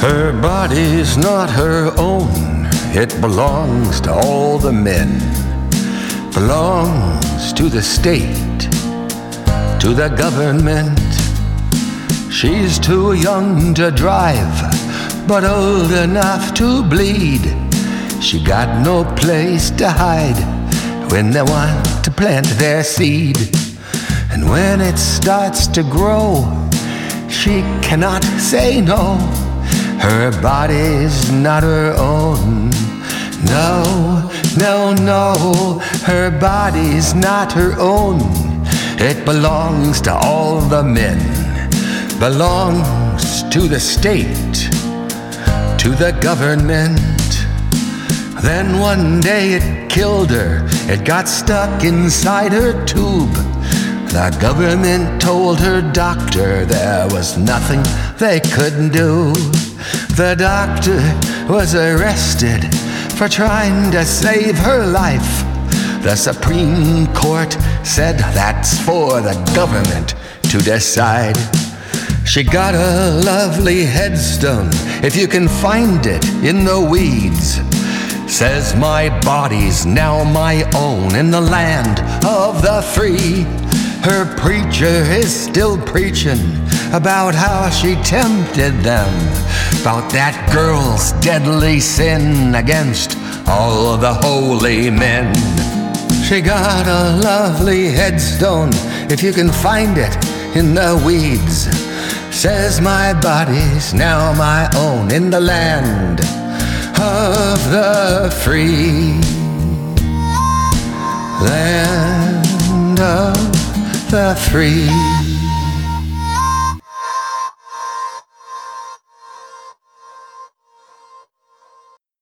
Her body's not her own, it belongs to all the men. Belongs to the state, to the government. She's too young to drive, but old enough to bleed. She got no place to hide when they want to plant their seed. And when it starts to grow, she cannot say no. Her body's not her own. No, no, no, her body's not her own. It belongs to all the men, belongs to the state, to the government. Then one day it killed her, it got stuck inside her tube. The government told her doctor there was nothing they couldn't do. The doctor was arrested for trying to save her life. The Supreme Court said that's for the government to decide. She got a lovely headstone, if you can find it in the weeds. Says my body's now my own in the land of the free. Her preacher is still preaching about how she tempted them, about that girl's deadly sin against all the holy men. She got a lovely headstone, if you can find it in the weeds. Says my body's now my own in the land of the free. Land the free.